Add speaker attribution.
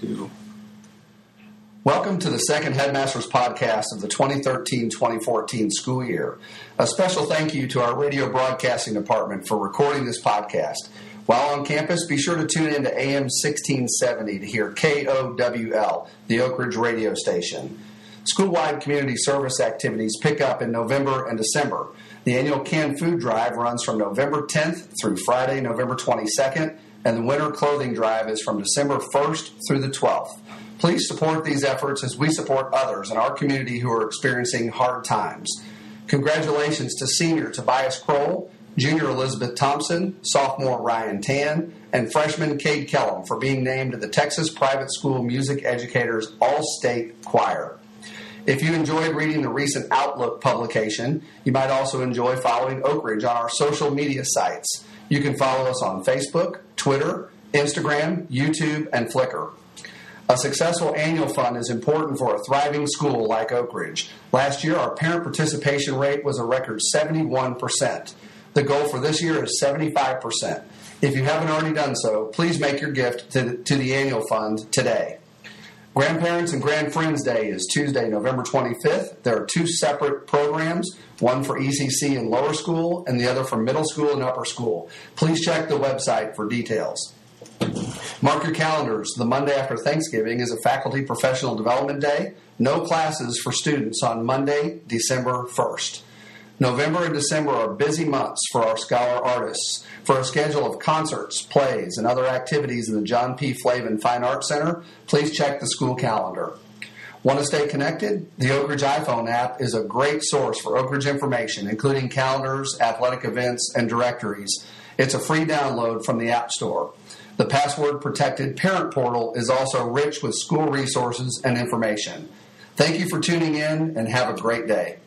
Speaker 1: to.
Speaker 2: Welcome to the second Headmasters podcast of the 2013 2014 school year. A special thank you to our radio broadcasting department for recording this podcast. While on campus, be sure to tune in to AM 1670 to hear KOWL, the Oak Ridge radio station. School-wide community service activities pick up in November and December. The annual canned food drive runs from November 10th through Friday, November 22nd, and the winter clothing drive is from December 1st through the 12th. Please support these efforts as we support others in our community who are experiencing hard times. Congratulations to senior Tobias Kroll, junior Elizabeth Thompson, sophomore Ryan Tan, and freshman Cade Kellum for being named to the Texas Private School Music Educators All State Choir. If you enjoyed reading the recent Outlook publication, you might also enjoy following Oak Ridge on our social media sites. You can follow us on Facebook, Twitter, Instagram, YouTube, and Flickr. A successful annual fund is important for a thriving school like Oak Ridge. Last year, our parent participation rate was a record 71%. The goal for this year is 75%. If you haven't already done so, please make your gift to, to the annual fund today. Grandparents and Grand Friends Day is Tuesday, November 25th. There are two separate programs, one for ECC and lower school, and the other for middle school and upper school. Please check the website for details. Mark your calendars. The Monday after Thanksgiving is a Faculty Professional Development Day. No classes for students on Monday, December 1st. November and December are busy months for our scholar artists. For a schedule of concerts, plays, and other activities in the John P. Flavin Fine Arts Center, please check the school calendar. Want to stay connected? The Oak Ridge iPhone app is a great source for Oak Ridge information, including calendars, athletic events, and directories. It's a free download from the App Store. The password protected parent portal is also rich with school resources and information. Thank you for tuning in and have a great day.